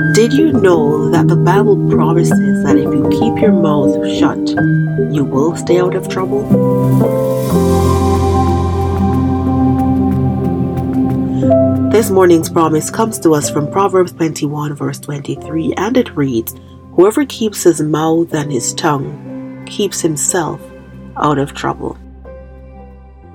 Did you know that the Bible promises that if you keep your mouth shut, you will stay out of trouble? This morning's promise comes to us from Proverbs 21, verse 23, and it reads Whoever keeps his mouth and his tongue keeps himself out of trouble.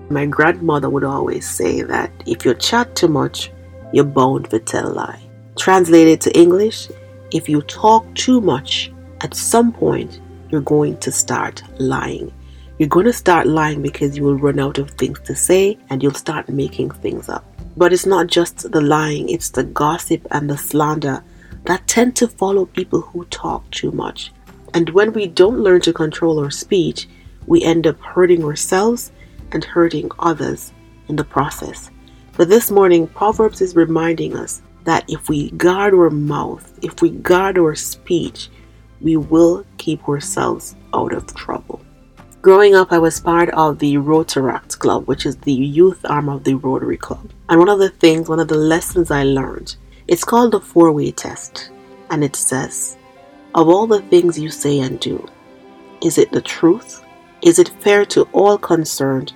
My grandmother would always say that if you chat too much, you're bound to tell a lie. Translated to English, if you talk too much, at some point you're going to start lying. You're going to start lying because you will run out of things to say and you'll start making things up. But it's not just the lying, it's the gossip and the slander that tend to follow people who talk too much. And when we don't learn to control our speech, we end up hurting ourselves and hurting others in the process. But this morning, Proverbs is reminding us that if we guard our mouth, if we guard our speech, we will keep ourselves out of trouble. Growing up, I was part of the Rotaract Club, which is the youth arm of the Rotary Club. And one of the things, one of the lessons I learned, it's called the four way test. And it says, Of all the things you say and do, is it the truth? Is it fair to all concerned?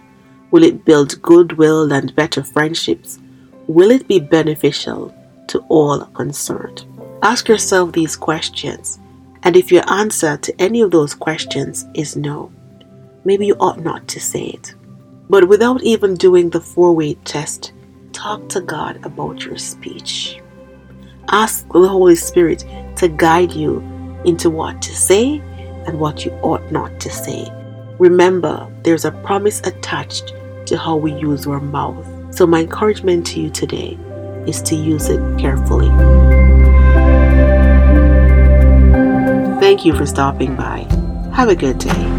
Will it build goodwill and better friendships? Will it be beneficial to all concerned? Ask yourself these questions, and if your answer to any of those questions is no, maybe you ought not to say it. But without even doing the four way test, talk to God about your speech. Ask the Holy Spirit to guide you into what to say and what you ought not to say. Remember, there's a promise attached to how we use our mouth. So, my encouragement to you today is to use it carefully. Thank you for stopping by. Have a good day.